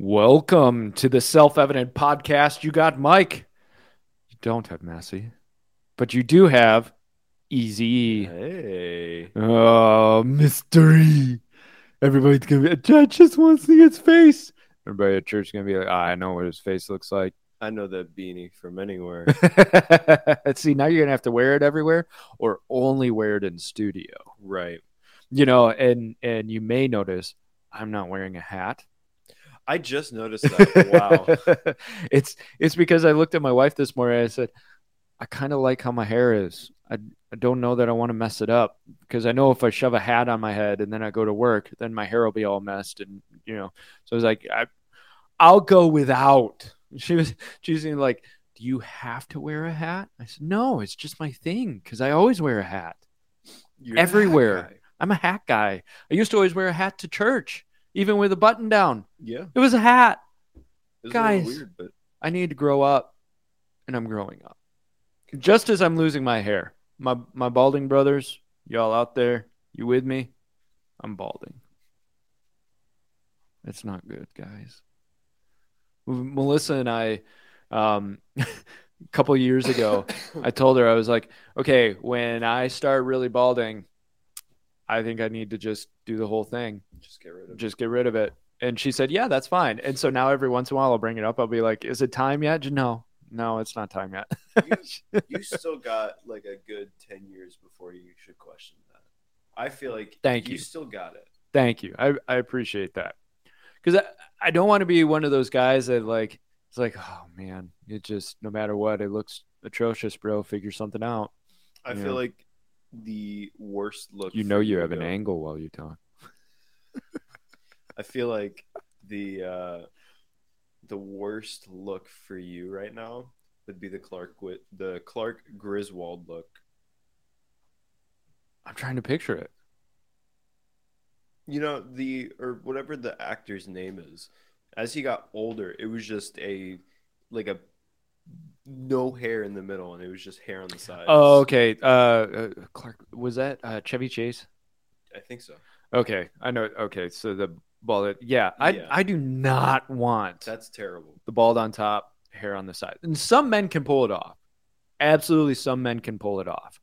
Welcome to the Self Evident Podcast. You got Mike. You don't have Massey, but you do have Easy. Hey. Oh, mystery. Everybody's going to be, Judge just wants to see his face. Everybody at church is going to be like, "Ah, I know what his face looks like. I know that beanie from anywhere. see, now you're going to have to wear it everywhere or only wear it in studio. right. You know, and and you may notice I'm not wearing a hat. I just noticed that. wow. it's it's because I looked at my wife this morning and I said, I kind of like how my hair is. I, I don't know that I want to mess it up because I know if I shove a hat on my head and then I go to work, then my hair will be all messed and you know. So I was like, I, I'll go without. She was choosing like, do you have to wear a hat? I said, no, it's just my thing because I always wear a hat. You're Everywhere. I'm a hat guy. I used to always wear a hat to church, even with a button down. Yeah. It was a hat. It Guys. A weird, but I need to grow up, and I'm growing up. Just as I'm losing my hair, my my balding brothers, y'all out there, you with me? I'm balding. It's not good, guys. Melissa and I, um, a couple years ago, I told her I was like, okay, when I start really balding, I think I need to just do the whole thing just get rid of it. just get rid of it. And she said, Yeah, that's fine. And so now every once in a while I'll bring it up. I'll be like, Is it time yet? No, no, it's not time yet. You still got like a good 10 years before you should question that. I feel like Thank you. you. still got it. Thank you. I, I appreciate that. Because I, I don't want to be one of those guys that like, it's like, oh man, it just, no matter what, it looks atrocious, bro. Figure something out. I Yeah. feel like the worst look. You know, you have an angle while you talk. I feel like the uh, the worst look for you right now would be the Clark the Clark Griswold look. I'm trying to picture it. You know the or whatever the actor's name is. As he got older, it was just a like a no hair in the middle, and it was just hair on the sides. Oh, okay. Uh, uh, Clark, was that uh, Chevy Chase? I think so. Okay. I know. Okay. So the bald, yeah, I, Yeah. I do not want That's terrible. the bald on top, hair on the side. And some men can pull it off. Absolutely, some men can pull it off.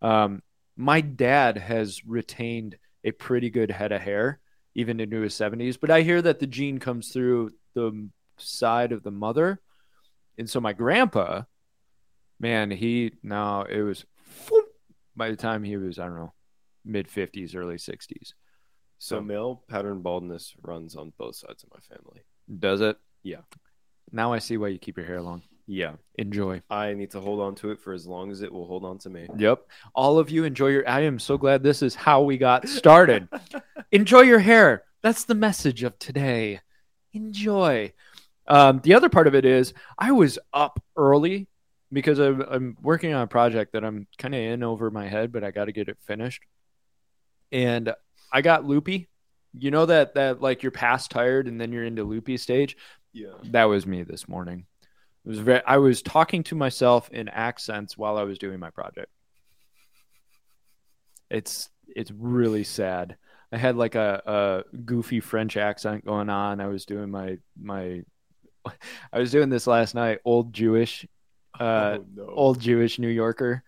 Um, my dad has retained a pretty good head of hair, even into his 70s. But I hear that the gene comes through the side of the mother. And so my grandpa, man, he now it was by the time he was, I don't know, mid 50s, early 60s. So male pattern baldness runs on both sides of my family. does it? Yeah. Now I see why you keep your hair long. Yeah, Enjoy. I need to hold on to it for as long as it will hold on to me. Yep. All of you enjoy your. I am so glad this is how we got started. enjoy your hair. That's the message of today. Enjoy. Um, the other part of it is I was up early because I'm, I'm working on a project that I'm kind of in over my head, but I got to get it finished. And I got loopy. You know that that like you're past tired and then you're into loopy stage. Yeah. That was me this morning. It was very. I was talking to myself in accents while I was doing my project. It's it's really sad. I had like a, a goofy French accent going on. I was doing my my. I was doing this last night. Old Jewish, uh, oh, no. old Jewish New Yorker.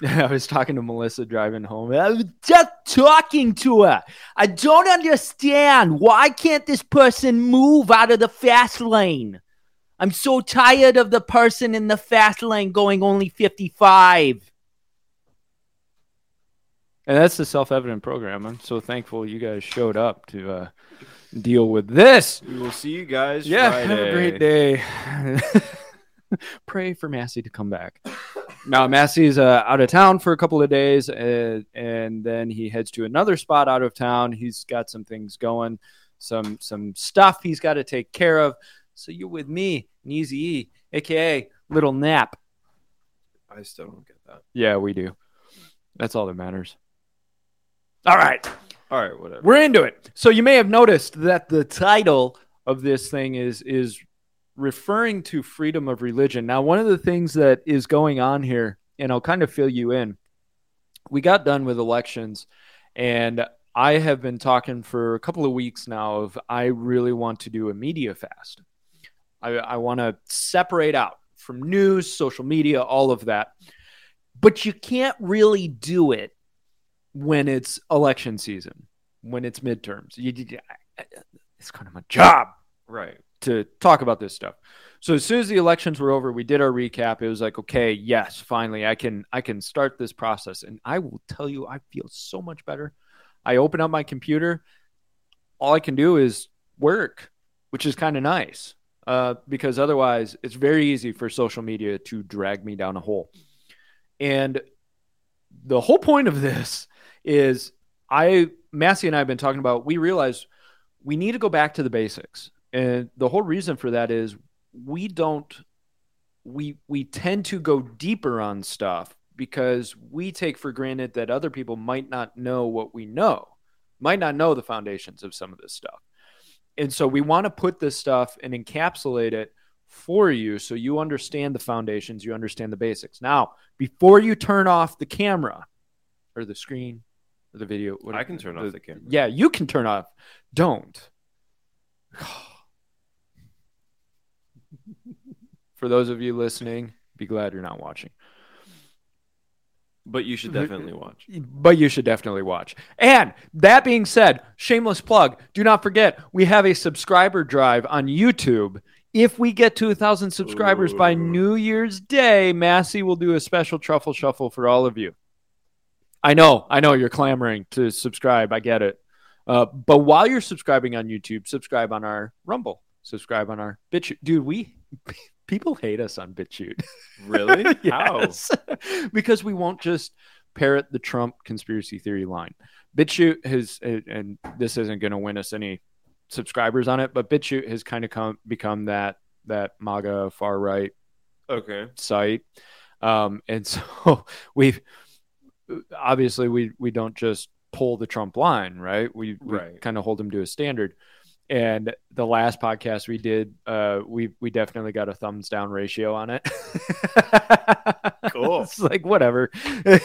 I was talking to Melissa driving home. I was just talking to her. I don't understand. Why can't this person move out of the fast lane? I'm so tired of the person in the fast lane going only 55. And that's the self evident program. I'm so thankful you guys showed up to uh, deal with this. We will see you guys. Yeah, Friday. have a great day. Pray for Massey to come back. Now, Massey's uh, out of town for a couple of days, uh, and then he heads to another spot out of town. He's got some things going, some some stuff he's got to take care of. So you're with me, and Easy E, aka Little Nap. I still don't get that. Yeah, we do. That's all that matters. All right. All right, whatever. We're into it. So you may have noticed that the title of this thing is is referring to freedom of religion. Now, one of the things that is going on here, and I'll kind of fill you in. We got done with elections, and I have been talking for a couple of weeks now of I really want to do a media fast. I, I want to separate out from news, social media, all of that. But you can't really do it when it's election season, when it's midterms. You, it's kind of my job Right. To talk about this stuff. So as soon as the elections were over, we did our recap. It was like, okay, yes, finally, I can I can start this process, and I will tell you, I feel so much better. I open up my computer, all I can do is work, which is kind of nice, uh, because otherwise, it's very easy for social media to drag me down a hole. And the whole point of this is, I Massey and I have been talking about. We realize we need to go back to the basics. And the whole reason for that is we don't we we tend to go deeper on stuff because we take for granted that other people might not know what we know, might not know the foundations of some of this stuff. And so we want to put this stuff and encapsulate it for you so you understand the foundations, you understand the basics. Now, before you turn off the camera or the screen or the video, I can turn off the camera. Yeah, you can turn off. Don't. For those of you listening, be glad you're not watching. But you should definitely watch. But you should definitely watch. And that being said, shameless plug, do not forget we have a subscriber drive on YouTube. If we get to a thousand subscribers by New Year's Day, Massey will do a special truffle shuffle for all of you. I know, I know you're clamoring to subscribe. I get it. Uh, but while you're subscribing on YouTube, subscribe on our Rumble, subscribe on our bitch. Dude, we people hate us on BitChute. Really? How? Yes. because we won't just parrot the Trump conspiracy theory line. BitChute has, and this isn't going to win us any subscribers on it, but BitChute has kind of come become that that MAGA far right Okay. site, um, and so we've obviously we we don't just pull the Trump line, right? We, we Right. kind of hold him to a standard. And the last podcast we did, uh, we we definitely got a thumbs down ratio on it. Cool. it's like whatever,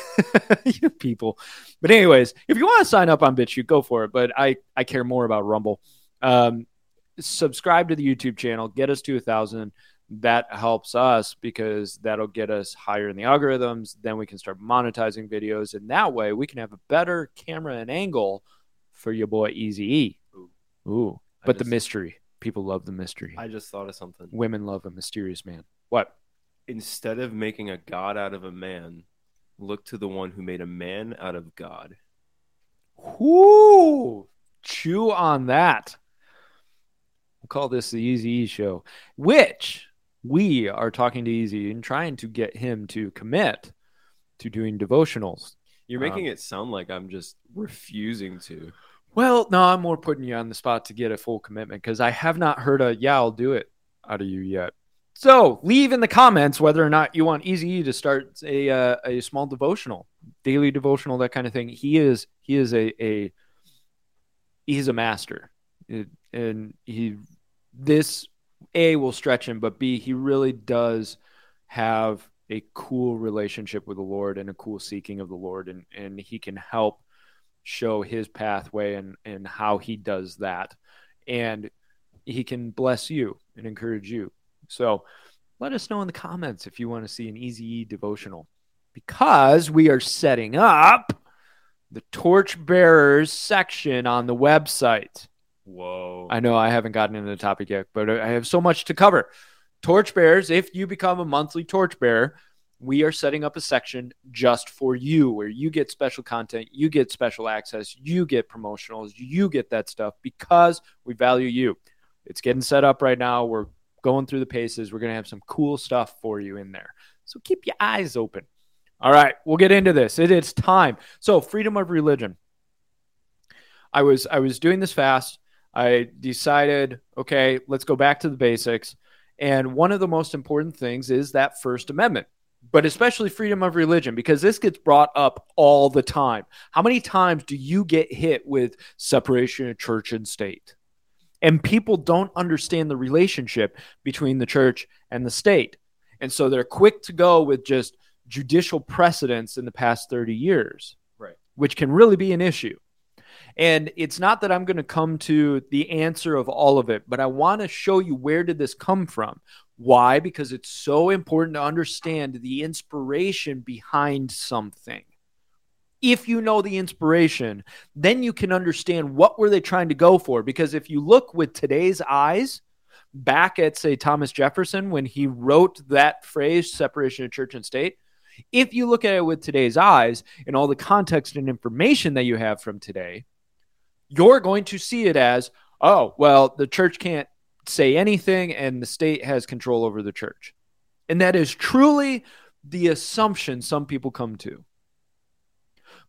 you people. But anyways, if you want to sign up on BitChute, go for it. But I I care more about Rumble. Um, subscribe to the YouTube channel. Get us to a thousand. That helps us because that'll get us higher in the algorithms. Then we can start monetizing videos, and that way we can have a better camera and angle for your boy Easy E. Ooh. But the mystery. People love the mystery. I just thought of something. Women love a mysterious man. What? Instead of making a god out of a man, look to the one who made a man out of God. Whoo! Chew on that. We'll call this the Easy E show, which we are talking to Easy and trying to get him to commit to doing devotionals. You're Um, making it sound like I'm just refusing to. Well, no, I'm more putting you on the spot to get a full commitment because I have not heard a yeah, I'll do it out of you yet. So leave in the comments whether or not you want Easy to start a uh, a small devotional, daily devotional, that kind of thing. He is he is a a he's a master, It- and he this a will stretch him, but b he really does have a cool relationship with the Lord and a cool seeking of the Lord, and and he can help show his pathway and and how he does that, and he can bless you and encourage you. So let us know in the comments if you want to see an easy devotional because we are setting up the torch bearers section on the website. Whoa. I know I haven't gotten into the topic yet, but I have so much to cover. Torchbearers, if you become a monthly torchbearer, we are setting up a section just for you where you get special content, you get special access, you get promotionals, you get that stuff because we value you. It's getting set up right now. We're going through the paces. We're going to have some cool stuff for you in there. So keep your eyes open. All right, we'll get into this. It is time. So, freedom of religion. I was I was doing this fast. I decided, okay, let's go back to the basics. And one of the most important things is that First Amendment, but especially freedom of religion, because this gets brought up all the time. How many times do you get hit with separation of church and state? And people don't understand the relationship between the church and the state. And so they're quick to go with just judicial precedents in the past 30 years, Right. which can really be an issue. And it's not that I'm going to come to the answer of all of it, but I want to show you where did this come from? Why? Because it's so important to understand the inspiration behind something. If you know the inspiration, then you can understand what were they trying to go for because if you look with today's eyes, back at say Thomas Jefferson when he wrote that phrase separation of church and state, if you look at it with today's eyes and all the context and information that you have from today, you're going to see it as, oh, well, the church can't say anything and the state has control over the church. And that is truly the assumption some people come to.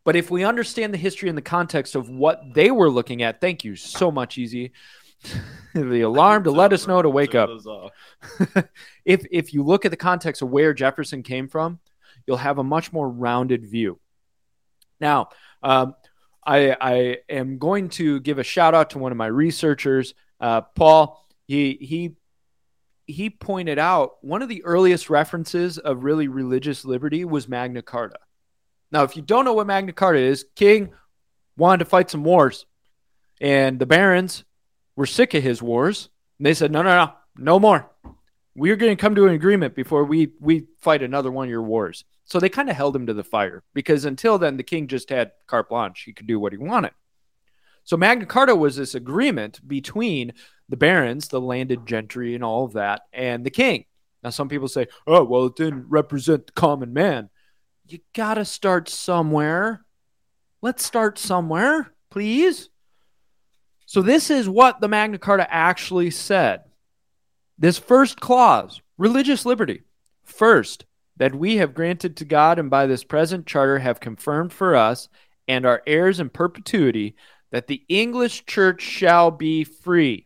But if we understand the history and the context of what they were looking at, thank you so much, Easy. the alarm to let us know to wake up. if if you look at the context of where Jefferson came from, you'll have a much more rounded view. Now, um, I, I am going to give a shout out to one of my researchers, uh, Paul. He he he pointed out one of the earliest references of really religious liberty was Magna Carta. Now, if you don't know what Magna Carta is, King wanted to fight some wars, and the barons were sick of his wars. And they said, no, no, no, no more. We're going to come to an agreement before we, we fight another one of your wars. So they kind of held him to the fire because until then, the king just had carte blanche. He could do what he wanted. So Magna Carta was this agreement between the barons, the landed gentry, and all of that, and the king. Now, some people say, oh, well, it didn't represent the common man. You got to start somewhere. Let's start somewhere, please. So, this is what the Magna Carta actually said. This first clause, religious liberty. First, that we have granted to God and by this present charter have confirmed for us and our heirs in perpetuity that the English church shall be free.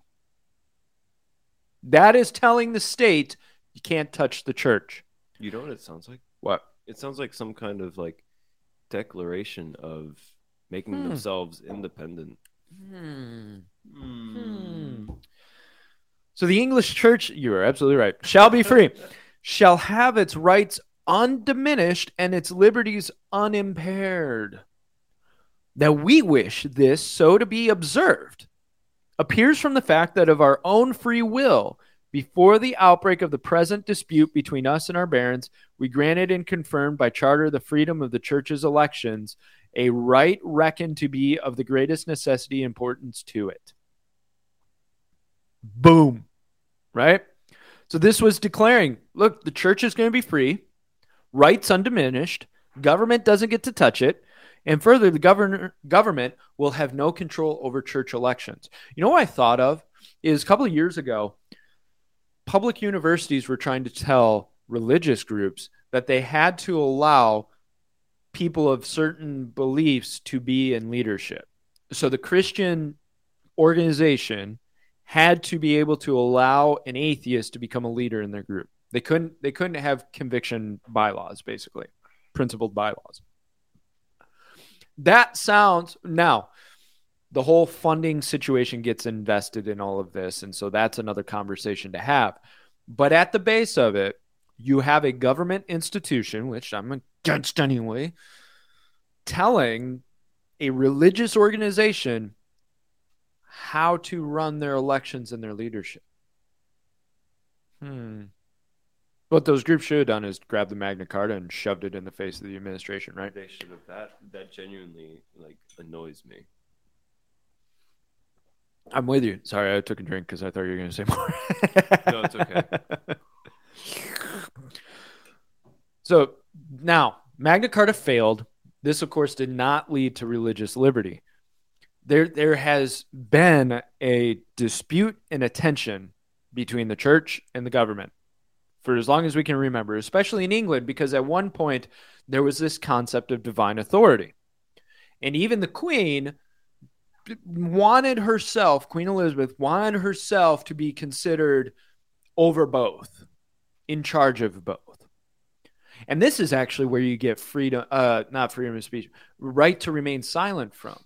That is telling the state you can't touch the church. You know what it sounds like? What? It sounds like some kind of like declaration of making hmm. themselves independent. Hmm. Hmm. So the English church, you are absolutely right, shall be free, shall have its rights undiminished and its liberties unimpaired. That we wish this so to be observed appears from the fact that of our own free will, before the outbreak of the present dispute between us and our barons, we granted and confirmed by charter the freedom of the church's elections a right reckoned to be of the greatest necessity and importance to it. Boom. Right? So this was declaring look, the church is going to be free, rights undiminished, government doesn't get to touch it. And further, the governor, government will have no control over church elections. You know what I thought of is a couple of years ago, public universities were trying to tell religious groups that they had to allow people of certain beliefs to be in leadership. So the Christian organization had to be able to allow an atheist to become a leader in their group. They couldn't they couldn't have conviction bylaws basically, principled bylaws. That sounds now the whole funding situation gets invested in all of this and so that's another conversation to have. But at the base of it, you have a government institution, which I'm against anyway, telling a religious organization how to run their elections and their leadership. Hmm. What those groups should have done is grab the Magna Carta and shoved it in the face of the administration, right? They should have. That that genuinely like annoys me. I'm with you. Sorry, I took a drink because I thought you were going to say more. no, it's okay. So now, Magna Carta failed. This, of course, did not lead to religious liberty. There, there has been a dispute and a tension between the church and the government for as long as we can remember, especially in England, because at one point there was this concept of divine authority. And even the Queen wanted herself, Queen Elizabeth wanted herself to be considered over both, in charge of both. And this is actually where you get freedom, uh, not freedom of speech, right to remain silent from.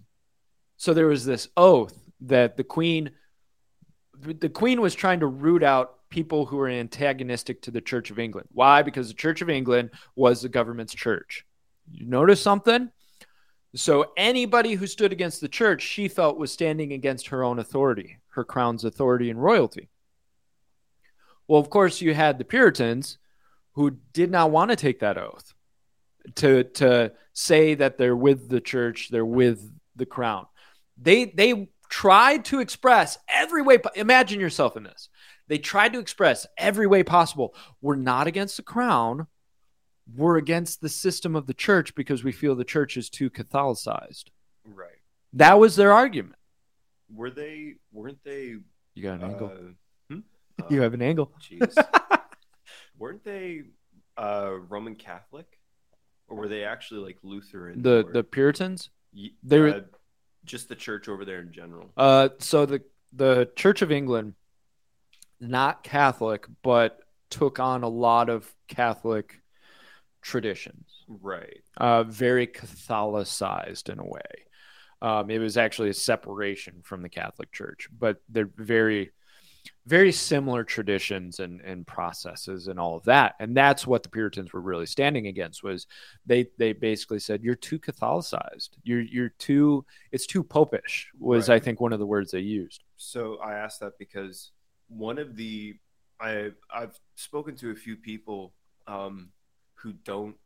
So there was this oath that the queen, the queen was trying to root out people who were antagonistic to the Church of England. Why? Because the Church of England was the government's church. You notice something? So anybody who stood against the church, she felt was standing against her own authority, her crown's authority and royalty. Well, of course, you had the Puritans who did not want to take that oath to to say that they're with the church, they're with the crown. They they tried to express every way. Imagine yourself in this. They tried to express every way possible. We're not against the crown. We're against the system of the church because we feel the church is too Catholicized. Right. That was their argument. Were they? Weren't they? You got an angle. Uh, hmm? you have an angle. Jeez. weren't they uh, Roman Catholic, or were they actually like Lutheran? The or, the Puritans. they were- uh, just the church over there in general. Uh, so the the Church of England, not Catholic, but took on a lot of Catholic traditions. right. uh, very Catholicized in a way. Um, it was actually a separation from the Catholic Church, but they're very, very similar traditions and, and processes and all of that. And that's what the Puritans were really standing against was they they basically said you're too Catholicized. You're you're too it's too popish was Right. I think one of the words they used. So I asked that because one of the I I've spoken to a few people um, who don't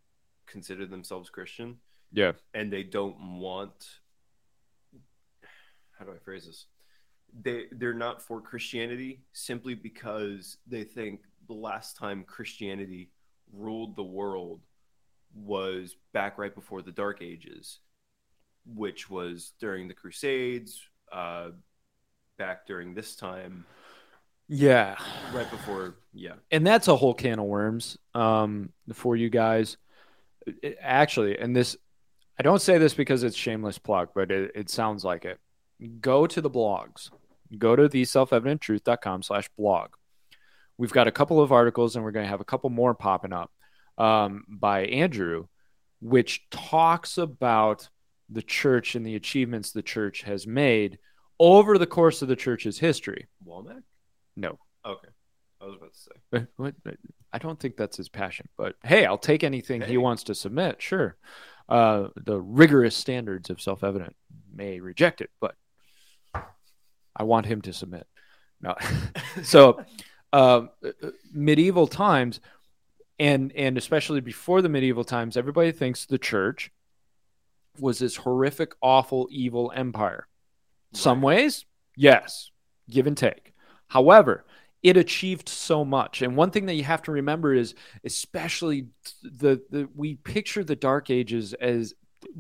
consider themselves Christian. Yeah. and they don't want. How do I phrase this? They they're not for Christianity simply because they think the last time Christianity ruled the world was back right before the Dark Ages, which was during the Crusades, uh, back during this time, Yeah. right before, yeah, and that's a whole can of worms um, for you guys. It- actually, and this, I don't say this because it's shameless plug, but it, it sounds like it. Go to the blogs. Go to the self-evidenttruth.com slash blog. We've got a couple of articles, and we're going to have a couple more popping up um, by Andrew, which talks about the church and the achievements the church has made over the course of the church's history. Walnut. No, Okay, I was about to say. What? I don't think that's his passion, but hey, I'll take anything Hey. he wants to submit. Sure. Uh, the rigorous standards of self evident may reject it, but I want him to submit. No. so, uh, medieval times, and and especially before the medieval times, everybody thinks the church was this horrific, awful, evil empire. Some ways, yes, give and take. However, it achieved so much. And one thing that you have to remember is, especially the, the we picture the Dark Ages as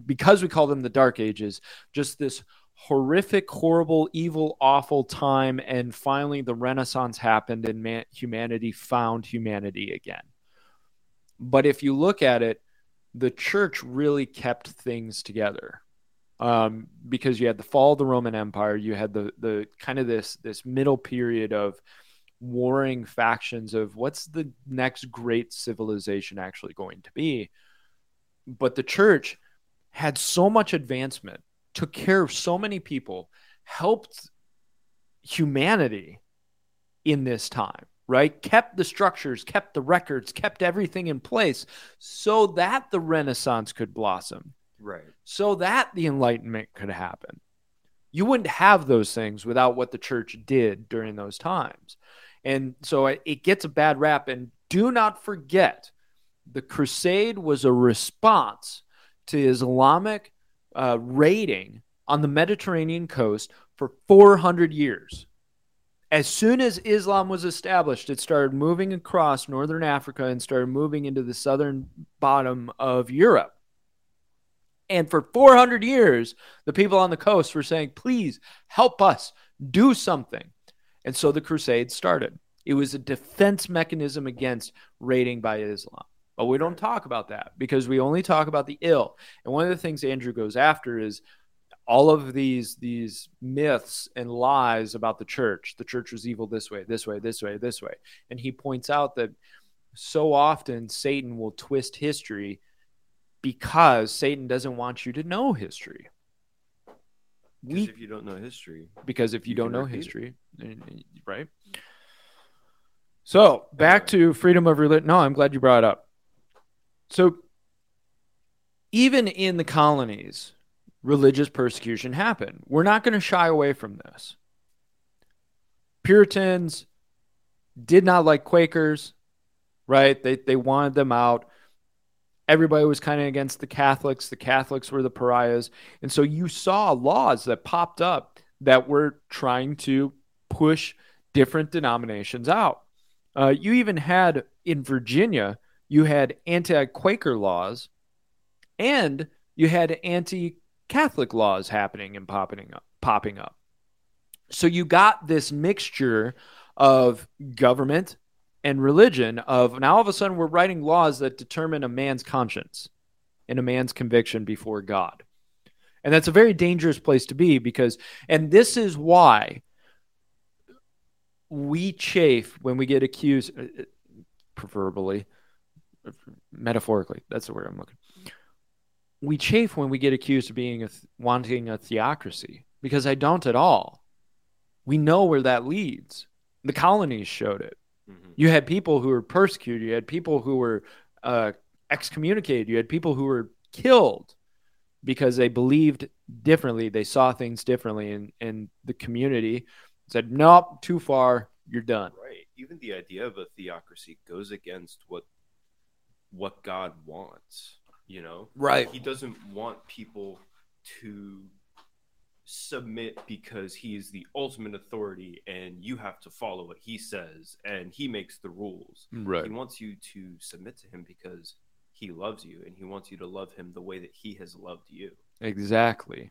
because we call them the Dark Ages, just this horrific, horrible, evil, awful time. And finally, the Renaissance happened, and man, humanity found humanity again. But if you look at it, the church really kept things together um, because you had the fall of the Roman Empire, you had the the kind of this this middle period of warring factions of what's the next great civilization actually going to be. But the church had so much advancement, took care of so many people, helped humanity in this time, right? Kept the structures, kept the records, kept everything in place so that the Renaissance could blossom Right. so that the Enlightenment could happen. You wouldn't have those things without what the church did during those times. And so it gets a bad rap. And do not forget, the crusade was a response to Islamic uh, raiding on the Mediterranean coast for 400 years. As soon as Islam was established, it started moving across northern Africa and started moving into the southern bottom of Europe. And for 400 years, the people on the coast were saying, please help us do something. And so the Crusades started. It was a defense mechanism against raiding by Islam. But we don't talk about that because we only talk about the ill. And one of the things Andrew goes after is all of these these myths and lies about the church. The church was evil this way, this way, this way, this way. And he points out that so often Satan will twist history because Satan doesn't want you to know history. Because We if you don't know history, because if you, You don't know repeat it. history, right? So back to freedom of religion. No, I'm glad you brought it up. So even in the colonies, religious persecution happened. We're not going to shy away from this. Puritans did not like Quakers, right? They they wanted them out. Everybody was kind of against the Catholics. The Catholics were the pariahs. And so you saw laws that popped up that were trying to push different denominations out. Uh, you even had in Virginia, you had anti Quaker laws and you had anti Catholic laws happening and popping up, popping up. So you got this mixture of government and religion of now all of a sudden we're writing laws that determine a man's conscience and a man's conviction before God. And that's a very dangerous place to be because and this is why we chafe when we get accused uh, uh, metaphorically that's the word i'm looking we chafe when we get accused of being a wanting a theocracy because i don't at all we know where that leads the colonies showed it. You had people who were persecuted you had people who were uh, excommunicated you had people who were killed because they believed differently they saw things differently and, and the community said, nope, too far, you're done. Right. Even the idea of a theocracy goes against what what God wants, you know? Right. He doesn't want people to submit because he is the ultimate authority and you have to follow what he says and he makes the rules. Right. He wants you to submit to him because he loves you and he wants you to love him the way that he has loved you. Exactly.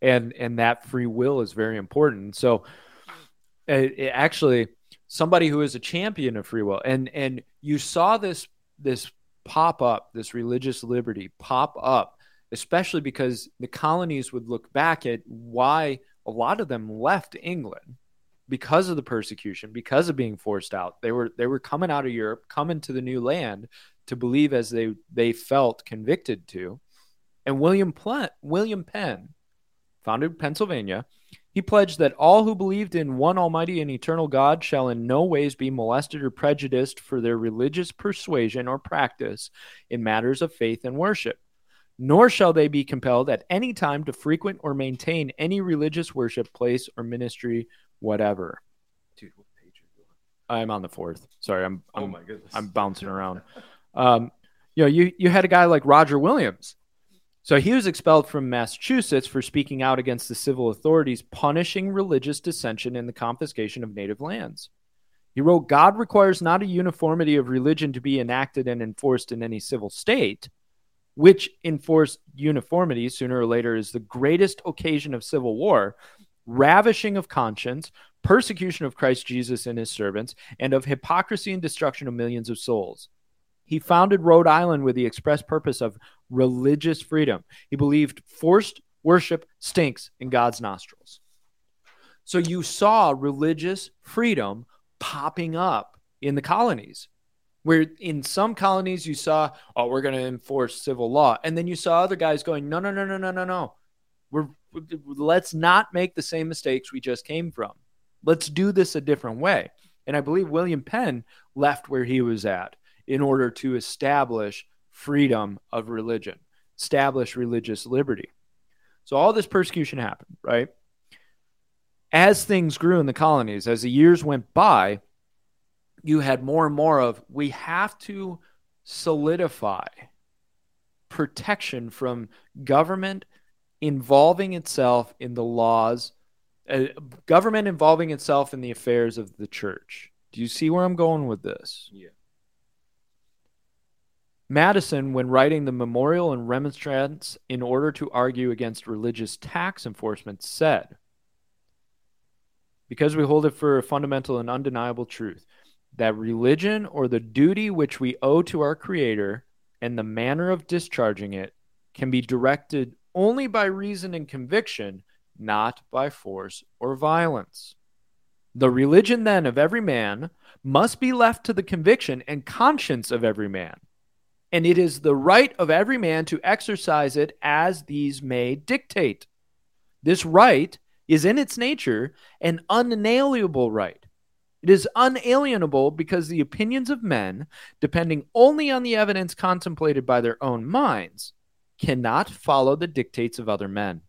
And and that free will is very important. So it, it actually somebody who is a champion of free will and and you saw this this pop up this religious liberty pop up especially because the colonies would look back at why a lot of them left England because of the persecution because of being forced out. They were they were coming out of Europe coming to the new land to believe as they they felt convicted to. And William Pl- William Penn founded Pennsylvania he pledged that all who believed in one almighty and eternal God shall in no ways be molested or prejudiced for their religious persuasion or practice in matters of faith and worship, nor shall they be compelled at any time to frequent or maintain any religious worship place or ministry whatever. Dude, what page are you on? I'm on the fourth. Sorry, I'm, I'm oh my goodness. I'm bouncing around. Um, you know, you you had a guy like Roger Williams so he was expelled from Massachusetts for speaking out against the civil authorities punishing religious dissension and the confiscation of native lands. He wrote, God requires not a uniformity of religion to be enacted and enforced in any civil state, which enforced uniformity sooner or later is the greatest occasion of civil war, ravishing of conscience, persecution of Christ Jesus and his servants, and of hypocrisy and destruction of millions of souls. He founded Rhode Island with the express purpose of religious freedom. He believed forced worship stinks in God's nostrils. So you saw religious freedom popping up in the colonies. Where in some colonies you saw, oh, we're going to enforce civil law. And then you saw other guys going, no, no, no, no, no, no, no. We're, let's not make the same mistakes we just came from. Let's do this a different way. And I believe William Penn left where he was at in order to establish freedom of religion, establish religious liberty. So all this persecution happened, right? As things grew in the colonies, as the years went by, you had more and more of we have to solidify protection from government involving itself in the laws, uh, government involving itself in the affairs of the church. Do you see where I'm going with this? Yeah. Madison, when writing the Memorial and Remonstrance in order to argue against religious tax enforcement, said, Because we hold it for a fundamental and undeniable truth that religion or the duty which we owe to our Creator and the manner of discharging it can be directed only by reason and conviction, not by force or violence. The religion, then, of every man must be left to the conviction and conscience of every man and it is the right of every man to exercise it as these may dictate. This right is in its nature an unalienable right. It is unalienable because the opinions of men, depending only on the evidence contemplated by their own minds, cannot follow the dictates of other men.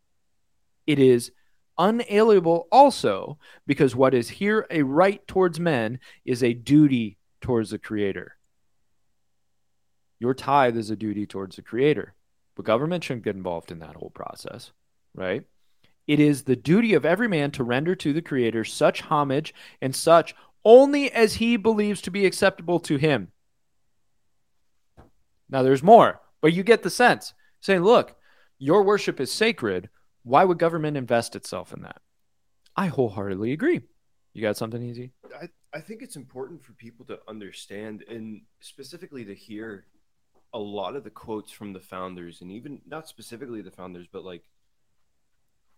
It is unalienable also because what is here a right towards men is a duty towards the Creator. Your tithe is a duty towards the Creator, but government shouldn't get involved in that whole process, right? It is the duty of every man to render to the Creator such homage and such only as he believes to be acceptable to him. Now, there's more, but you get the sense. Saying, look, your worship is sacred. Why would government invest itself in that? I wholeheartedly agree. You got something easy? I, I think it's important for people to understand and specifically to hear a lot of the quotes from the founders and even not specifically the founders, but like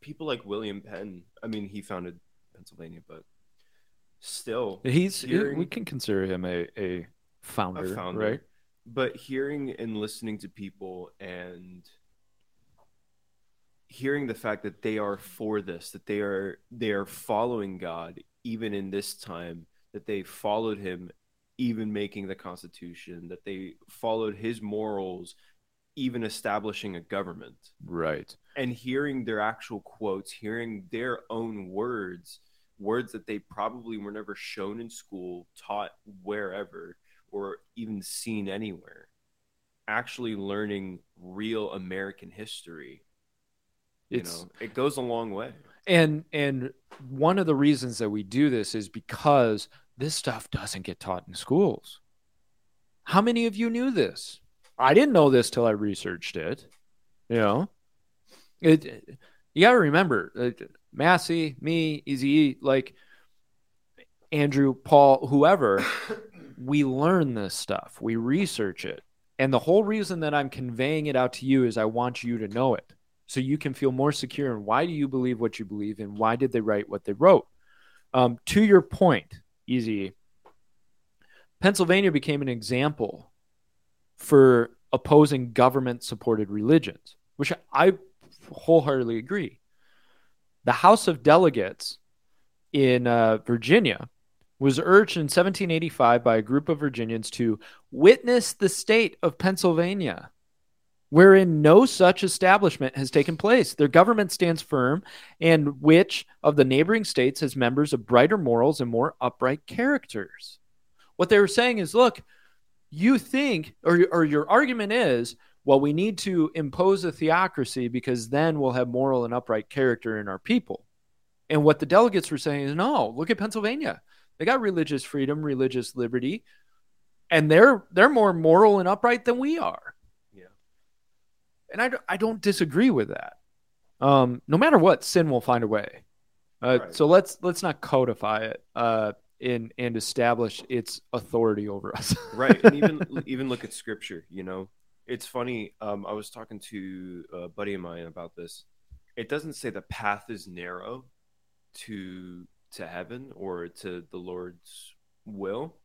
people like William Penn. I mean, he founded Pennsylvania, but still, He's hearing- we can consider him a, a founder, a founder, right? But hearing and listening to people and hearing the fact that they are for this, that they are they are following God even in this time, that they followed him even making the constitution, that they followed his morals even establishing a government. Right. And hearing their actual quotes, hearing their own words, words that they probably were never shown in school, taught wherever, or even seen anywhere. Actually learning real American history. You It's know, it goes a long way. and and one of the reasons that we do this is because this stuff doesn't get taught in schools. How many of you knew this? I didn't know this till I researched it. You know, it. You got to remember, uh, Massey, me, Easy, like Andrew, Paul, whoever, we learn this stuff. We research it, and the whole reason that I'm conveying it out to you is I want you to know it so you can feel more secure in why do you believe what you believe and why did they write what they wrote um, to your point easy pennsylvania became an example for opposing government supported religions which i wholeheartedly agree the house of delegates in uh, virginia was urged in 1785 by a group of virginians to witness the state of pennsylvania wherein no such establishment has taken place. Their government stands firm, and which of the neighboring states has members of brighter morals and more upright characters. What they were saying is look, you think, or, or your argument is, well, we need to impose a theocracy because then we'll have moral and upright character in our people. And what the delegates were saying is, no, look at Pennsylvania. They got religious freedom, religious liberty, and they're they're more moral and upright than we are Yeah. and I, don't- I don't disagree with that. Um, no matter what, sin will find a way. Uh, Right. So let's let's not codify it uh, in and establish its authority over us. right and even even look at scripture you know it's funny um, i was talking to a buddy of mine about this. It doesn't say the path is narrow to to heaven or to the lord's will.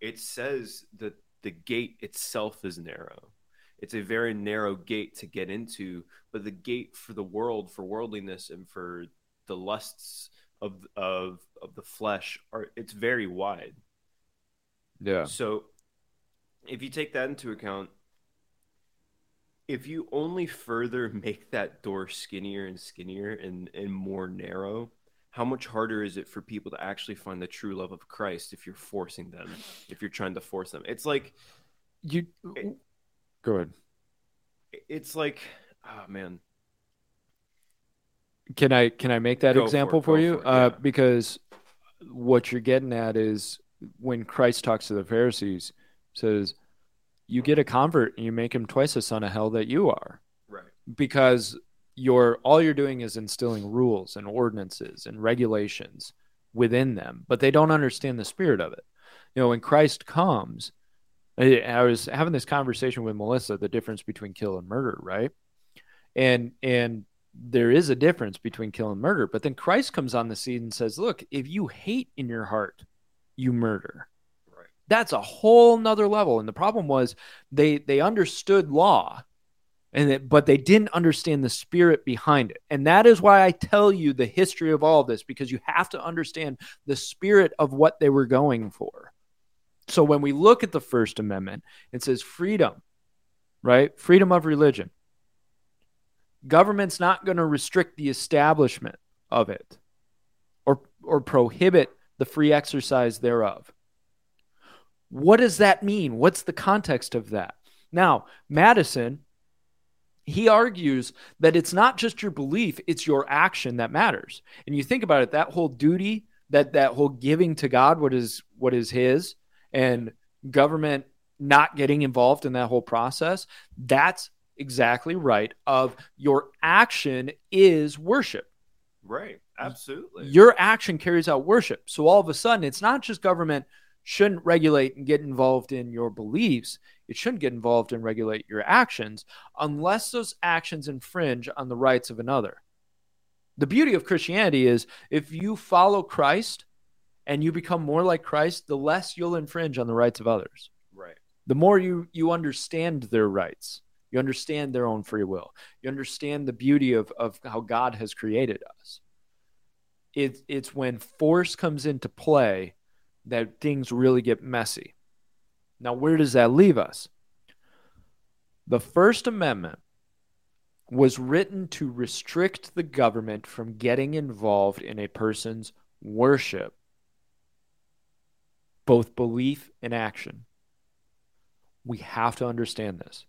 It says that the gate itself is narrow. It's a very narrow gate to get into but the gate for the world for worldliness and for the lusts of of of the flesh are it's very wide. Yeah. so, if you take that into account, if you only further make that door skinnier and skinnier and, and more narrow, how much harder is it for people to actually find the true love of Christ if you're forcing them, if you're trying to force them? It's like, You go ahead. it's like, oh man, Can I can I make that Go for example it, for, you? for it, uh, because what you're getting at is when Christ talks to the Pharisees, says, "You get a convert and you make him twice the son of hell that you are." right, because you're all you're doing is instilling rules and ordinances and regulations within them but they don't understand the spirit of it. You know when christ comes I, was having this conversation with melissa the difference between kill and murder right? And and there is a difference between kill and murder but then christ comes on the scene and says look if you hate in your heart you murder that's a whole nother level. And the problem was they they understood law and it, but they didn't understand the spirit behind it. And that is why i tell you the history of all of this because you have to understand the spirit of what they were going for. So when we look at the first amendment it says freedom right? Freedom of religion. Government's not going to restrict the establishment of it or, or prohibit the free exercise thereof. What does that mean? What's the context of that? Now, Madison, he argues that it's not just your belief, it's your action that matters. And you think about it, that whole duty, that that whole giving to God what is what is his and government not getting involved in that whole process, that's exactly right of your action is worship. Right. Absolutely. Your action carries out worship. So all of a sudden, it's not just government shouldn't regulate and get involved in your beliefs. It shouldn't get involved and regulate your actions unless those actions infringe on the rights of another. The beauty of Christianity is if you follow Christ and you become more like Christ, the less you'll infringe on the rights of others. Right. The more you you understand their rights. You understand their own free will. You understand the beauty of, of how God has created us. It, it's when force comes into play that things really get messy. Now, where does that leave us? The First Amendment was written to restrict the government from getting involved in a person's worship, both belief and action. We have to understand this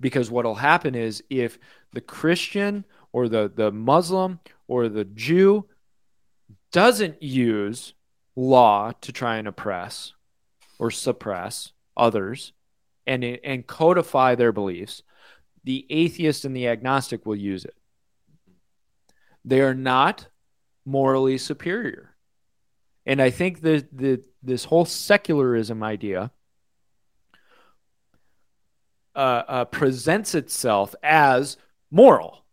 because what will happen is if the Christian or the, the Muslim or the Jew doesn't use law to try and oppress or suppress others and, and codify their beliefs, the atheist and the agnostic will use it. They are not morally superior. And I think that the, this whole secularism idea uh, uh, presents itself as moral,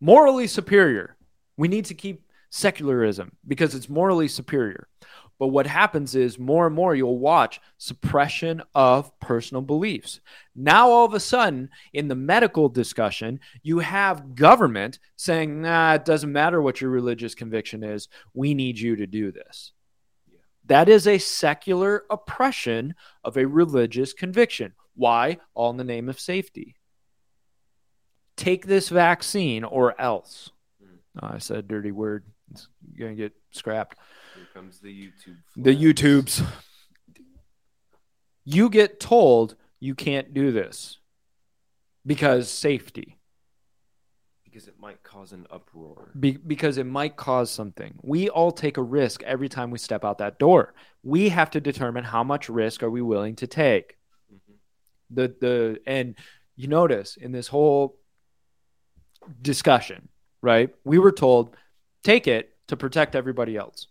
morally superior. We need to keep secularism because it's morally superior. But what happens is more and more you'll watch suppression of personal beliefs. Now, all of a sudden, in the medical discussion, you have government saying, nah, it doesn't matter what your religious conviction is. We need you to do this. That is a secular oppression of a religious conviction. Why? All in the name of safety. Take this vaccine or else. Oh, I said a dirty word. It's going to get scrapped. Here comes the YouTube. The. YouTubes. You get told you can't do this because safety, Because it might cause an uproar. be- because it might cause something. We all take a risk every time we step out that door. We have to determine how much risk are we willing to take. Mhm. the the and you notice in this whole discussion right we were told take it to protect everybody else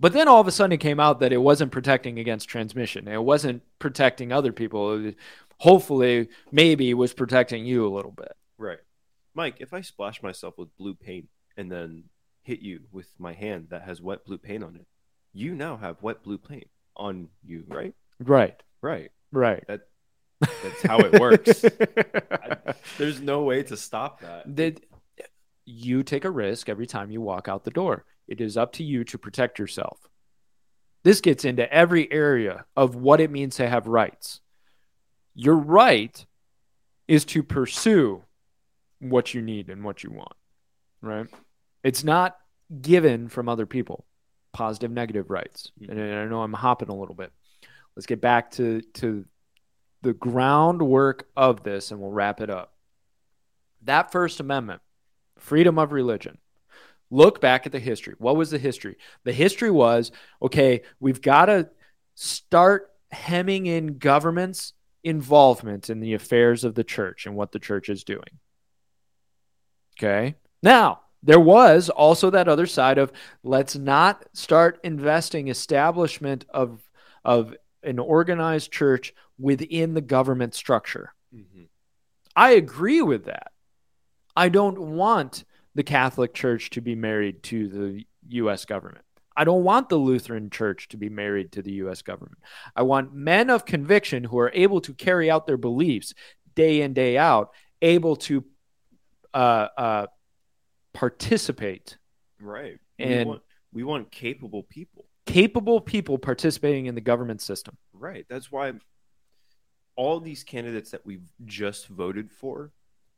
but then all of a sudden it came out that it wasn't protecting against transmission it wasn't protecting other people It- hopefully maybe was protecting you a little bit Right. Mike, if I splash myself with blue paint and then hit you with my hand that has wet blue paint on it, you now have wet blue paint on you, right? right Right. right That that's how it works. I- there's no way to stop that. Did you take a risk every time you walk out the door? It is up to you to protect yourself. This gets into every area of what it means to have rights. Your right is to pursue what you need and what you want, right? It's not given from other people. Positive, negative rights. Mm-hmm. And I know I'm hopping a little bit. Let's get back to to the groundwork of this and we'll wrap it up. That First Amendment, freedom of religion. Look back at the history. What was the history? The history was okay, we've got to start hemming in government's involvement in the affairs of the church and what the church is doing. Okay. Now, there was also that other side of let's not start investing establishment of of an organized church within the government structure. Mhm. I agree with that. I don't want the Catholic Church to be married to the US government. I don't want the Lutheran Church to be married to the US government. I want men of conviction who are able to carry out their beliefs day in, day out, able to uh, uh, participate, Right. And- we want, we want capable people. capable people participating in the government system. Right. That's why all these candidates that we've just voted for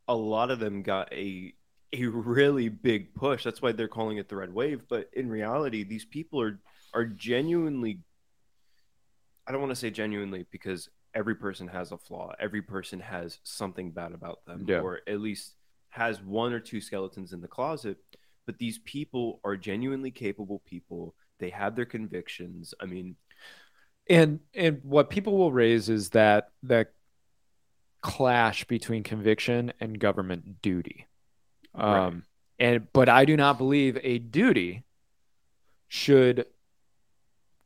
a lot of them got a a really big push. That's why they're calling it the red wave. But in reality, these people are are genuinely. I don't want to say genuinely because every person has a flaw. Every person has something bad about them, Yeah. or at least has one or two skeletons in the closet. But these people are genuinely capable people. They have their convictions. I mean, and and what people will raise is that that clash between conviction and government duty Right. um and but i do not believe a duty should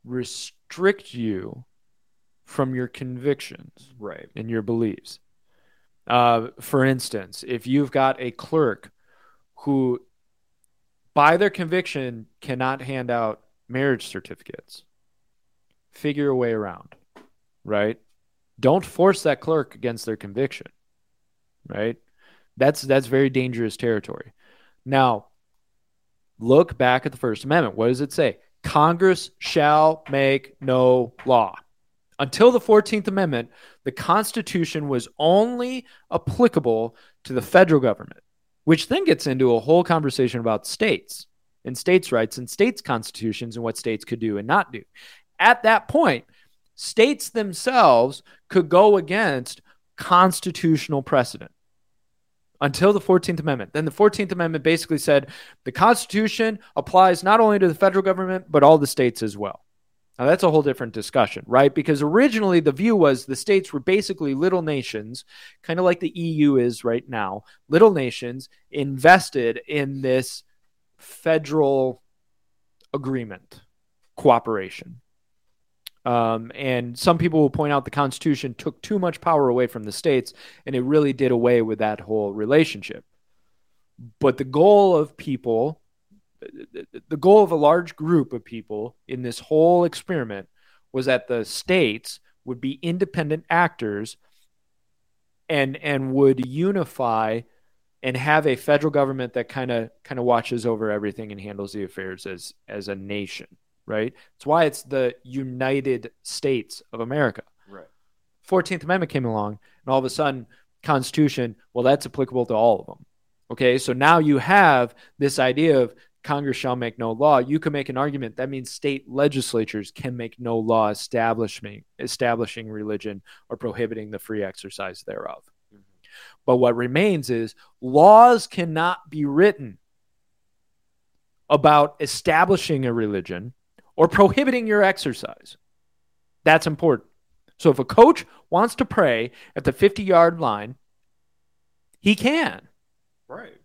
restrict you from your convictions right, and your beliefs uh for instance if you've got a clerk who by their conviction cannot hand out marriage certificates figure a way around, right? Don't force that clerk against their conviction, right? That's that's very dangerous territory. Now, look back at the First Amendment. What does it say? Congress shall make no law. Until the 14th Amendment, the Constitution was only applicable to the federal government, which then gets into a whole conversation about states and states' rights and states' constitutions and what states could do and not do at that point, states themselves could go against constitutional precedent until the 14th Amendment. Then the 14th Amendment basically said the Constitution applies not only to the federal government, but all the states as well. Now, that's a whole different discussion, right? Because originally the view was the states were basically little nations, kind of like the EU is right now, little nations invested in this federal agreement, cooperation. Um, and some people will point out the Constitution took too much power away from the states, and it really did away with that whole relationship. But the goal of people, the goal of a large group of people in this whole experiment was that the states would be independent actors and and would unify and have a federal government that kind of kind of watches over everything and handles the affairs as as a nation right? It's why it's the United States of America. right. 14th Amendment came along, and all of a sudden, Constitution, well, that's applicable to all of them. Okay, so now you have this idea of Congress shall make no law. You can make an argument that means state legislatures can make no law establishing establishing religion or prohibiting the free exercise thereof. Mhm. But what remains is laws cannot be written about establishing a religion or prohibiting your exercise. That's important. So if a coach wants to pray at the 50 yard line, he can. Right.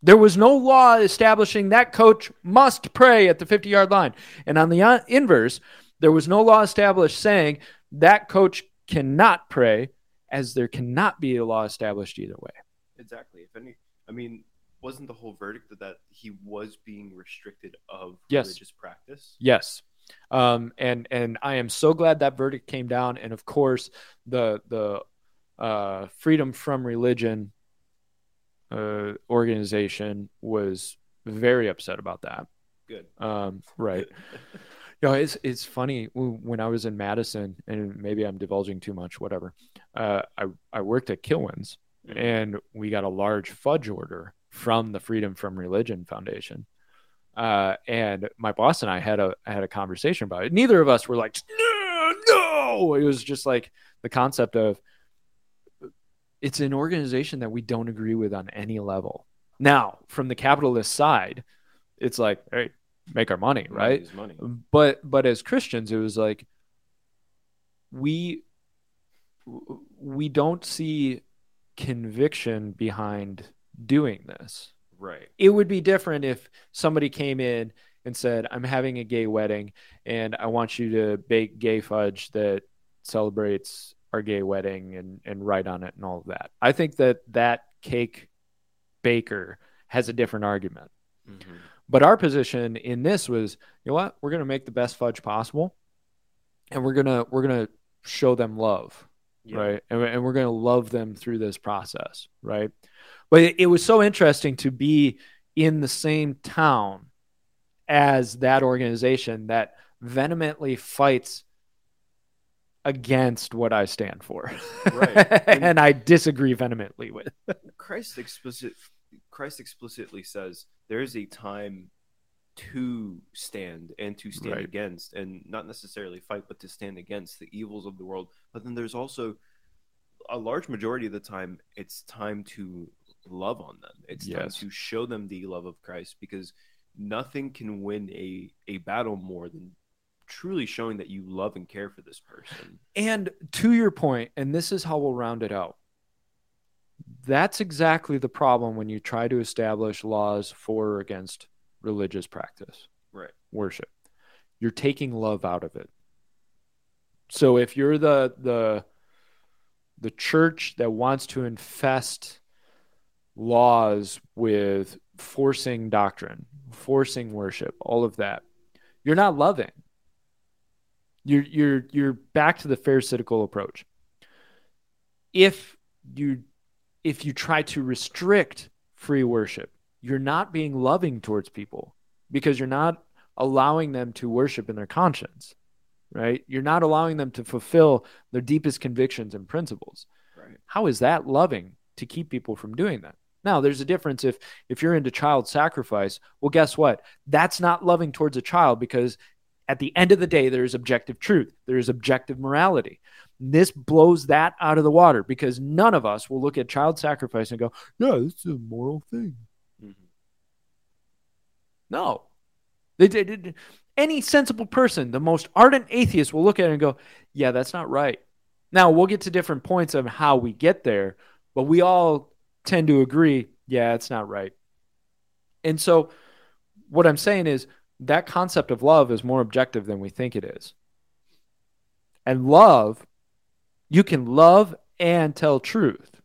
There was no law establishing that coach must pray at the 50 yard line. And on the uh, inverse, there was no law established saying that coach cannot pray, as there cannot be a law established either way. Exactly. If any, I mean, wasn't the whole verdict that, that he was being restricted of Yes. religious practice? Yes. Um, and and I am so glad that verdict came down. And of course, the the uh, Freedom from Religion uh, organization was very upset about that. Good. Um, right. You know, it's it's funny when I was in Madison, and maybe I'm divulging too much. Whatever. Uh, I I worked at Kilwins, Mhm. and we got a large fudge order from the Freedom from Religion Foundation. Uh, and my boss and I had a had a conversation about it. Neither of us were like, no, no. It was just like the concept of it's an organization that we don't agree with on any level. Now, from the capitalist side, it's like, hey, make our money, right? money. but but as christians it was like we we don't see conviction behind doing this Right. it would be different if somebody came in and said i'm having a gay wedding and i want you to bake gay fudge that celebrates our gay wedding and and write on it and all of that i think that that cake baker has a different argument Mhm. but our position in this was, you know what? We're going to make the best fudge possible, and we're gonna we're gonna show them love, Yeah. right? And, and we're gonna love them through this process, right? But it, it was so interesting to be in the same town as that organization that vehemently fights against what I stand for. Right. and I disagree vehemently with. Christ explicit Christ explicitly says there is a time to stand and to stand Right. against and not necessarily fight but to stand against the evils of the world but then there's also a large majority of the time it's time to love on them it's time to show them the love of Christ because nothing can win a a battle more than truly showing that you love and care for this person And to your point, and this is how we'll round it out. That's exactly the problem when you try to establish laws for or against religious practice, right worship. You're taking love out of it. So if you're the the the church that wants to infest laws with forcing doctrine, forcing worship, all of that, you're not loving. You're you're you're back to the pharisaical approach. If you if you try to restrict free worship, you're not being loving towards people because you're not allowing them to worship in their conscience, right? You're not allowing them to fulfill their deepest convictions and principles. right How is that loving to keep people from doing that? Now, there's a difference if if you're into child sacrifice. Well, guess what? That's not loving towards a child because at the end of the day, there is objective truth. There is objective morality. This blows that out of the water because none of us will look at child sacrifice and go, "Yeah, this is a moral thing." Mhm. No. They did any sensible person, the most ardent atheist will look at it and go, "Yeah, that's not right." Now, we'll get to different points of how we get there, but we all tend to agree, yeah, it's not right. And so what I'm saying is that concept of love is more objective than we think it is. And love, you can love and tell truth.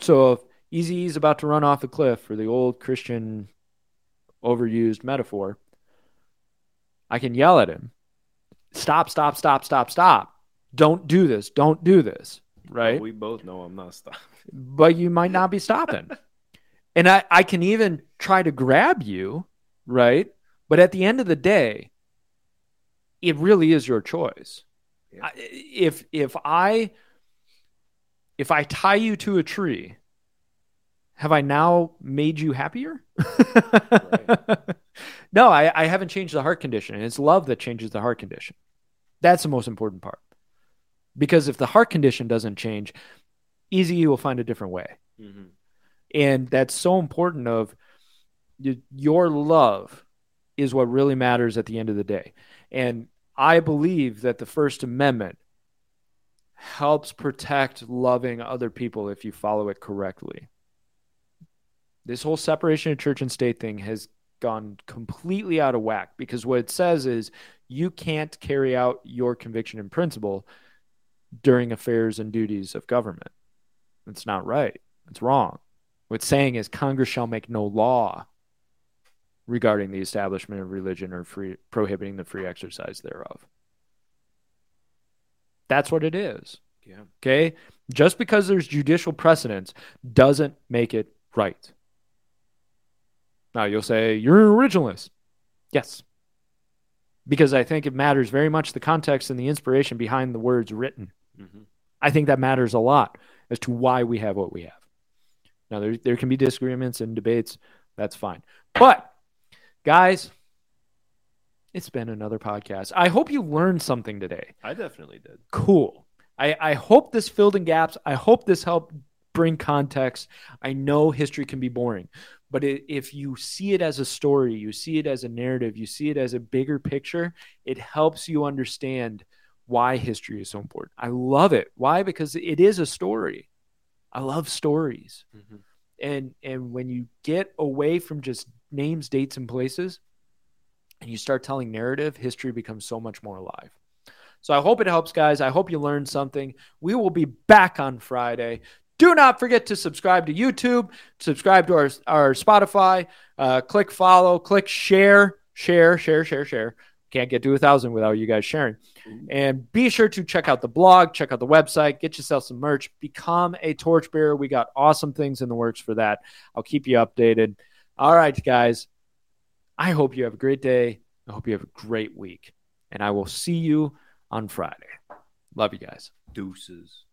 So if Easy is about to run off a cliff for the old Christian overused metaphor, I can yell at him, stop, stop, stop, stop, stop. Don't do this. Don't do this. Right. But we both know i'm not stopping but you might not be stopping. and I, I can even try to grab you, right? But at the end of the day, it really is your choice. Yeah. I- If if I if I tie you to a tree, have I now made you happier? no, I, I haven't changed the heart condition. It's love that changes the heart condition. That's the most important part. Because if the heart condition doesn't change, easy you will find a different way. Mhm. and that's so important of your love is what really matters at the end of the day. And i believe that the first amendment helps protect loving other people if you follow it correctly. This whole separation of church and state thing has gone completely out of whack because what it says is you can't carry out your conviction and principle during affairs and duties of government that's not right. It's wrong. What's saying is Congress shall make no law regarding the establishment of religion or free prohibiting the free exercise thereof. That's what it is. yeah Okay? Just because there's judicial precedence doesn't make it right. Now you'll say, you're an originalist. Yes. Because I think it matters very much the context and the inspiration behind the words written. Hmm I think that matters a lot as to why we have what we have. Now, there, there can be disagreements and debates. That's fine. But, guys, it's been another podcast. I hope you learned something today. i definitely did Cool. I, I hope this filled in gaps. I hope this helped bring context. I know history can be boring, but i if you see it as a story, you see it as a narrative, you see it as a bigger picture, it helps you understand why history is so important. I love it. Why? Because it is a story. I love stories. Mhm. And and when you get away from just names, dates, and places, and you start telling narrative, history becomes so much more alive. So I hope it helps, guys. I hope you learned something. We will be back on Friday. Do not forget to subscribe to YouTube, subscribe to our, our Spotify, uh, click follow, click share, share, share, share, share. Can't get to a thousand without you guys sharing. Mm-hmm. And be sure to check out the blog, check out the website, get yourself some merch, become a torchbearer. We got awesome things in the works for that. I'll keep you updated. All right, guys. I hope you have a great day. I hope you have a great week. And I will see you on Friday. Love you guys. Deuces.